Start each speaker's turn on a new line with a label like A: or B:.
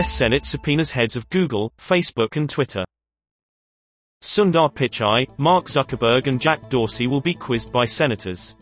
A: U.S. Senate subpoenas heads of Google, Facebook and Twitter. Sundar Pichai, Mark Zuckerberg and Jack Dorsey will be quizzed by senators.